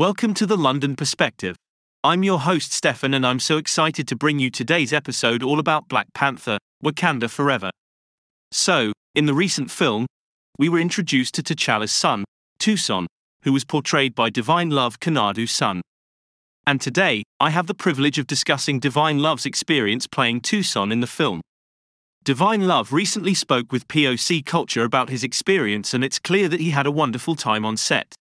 Welcome to the London Perspective. I'm your host, Stefan, and I'm so excited to bring you today's episode all about Black Panther Wakanda Forever. So, in the recent film, we were introduced to T'Challa's son, Toussaint, who was portrayed by Divine Love Konadu-Sun. And today, I have the privilege of discussing Divine Love's experience playing Toussaint in the film. Divine Love recently spoke with POC Culture about his experience, and it's clear that he had a wonderful time on set.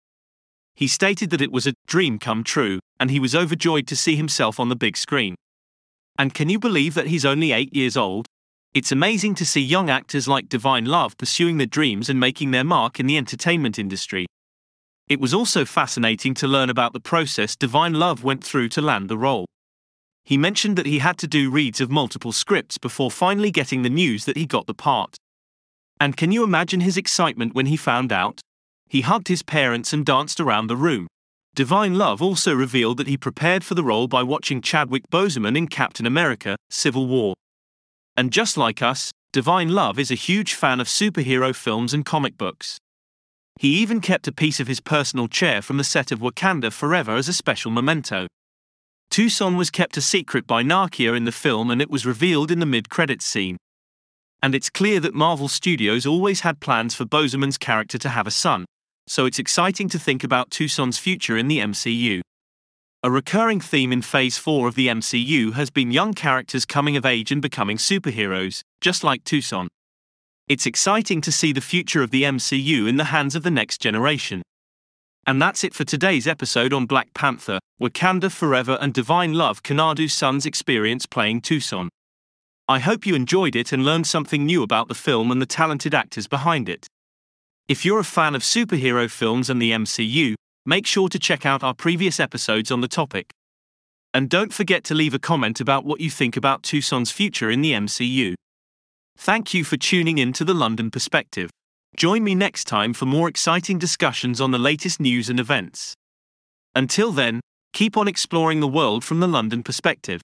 He stated that it was a dream come true, and he was overjoyed to see himself on the big screen. And can you believe that he's only eight years old? It's amazing to see young actors like Divine Love pursuing their dreams and making their mark in the entertainment industry. It was also fascinating to learn about the process Divine Love went through to land the role. He mentioned that he had to do reads of multiple scripts before finally getting the news that he got the part. And can you imagine his excitement when he found out? He hugged his parents and danced around the room. Divine Love also revealed that he prepared for the role by watching Chadwick Boseman in Captain America Civil War. And just like us, Divine Love is a huge fan of superhero films and comic books. He even kept a piece of his personal chair from the set of Wakanda Forever as a special memento. Toussaint was kept a secret by Nakia in the film and it was revealed in the mid credits scene. And it's clear that Marvel Studios always had plans for Boseman's character to have a son, so it's exciting to think about Toussaint's future in the MCU. A recurring theme in Phase 4 of the MCU has been young characters coming of age and becoming superheroes, just like Toussaint. It's exciting to see the future of the MCU in the hands of the next generation. And that's it for today's episode on Black Panther, Wakanda Forever and Divine Love Konadu-Sun's experience playing Toussaint. I hope you enjoyed it and learned something new about the film and the talented actors behind it. If you're a fan of superhero films and the MCU, make sure to check out our previous episodes on the topic. And don't forget to leave a comment about what you think about Toussaint's future in the MCU. Thank you for tuning in to the London Perspective. Join me next time for more exciting discussions on the latest news and events. Until then, keep on exploring the world from the London perspective.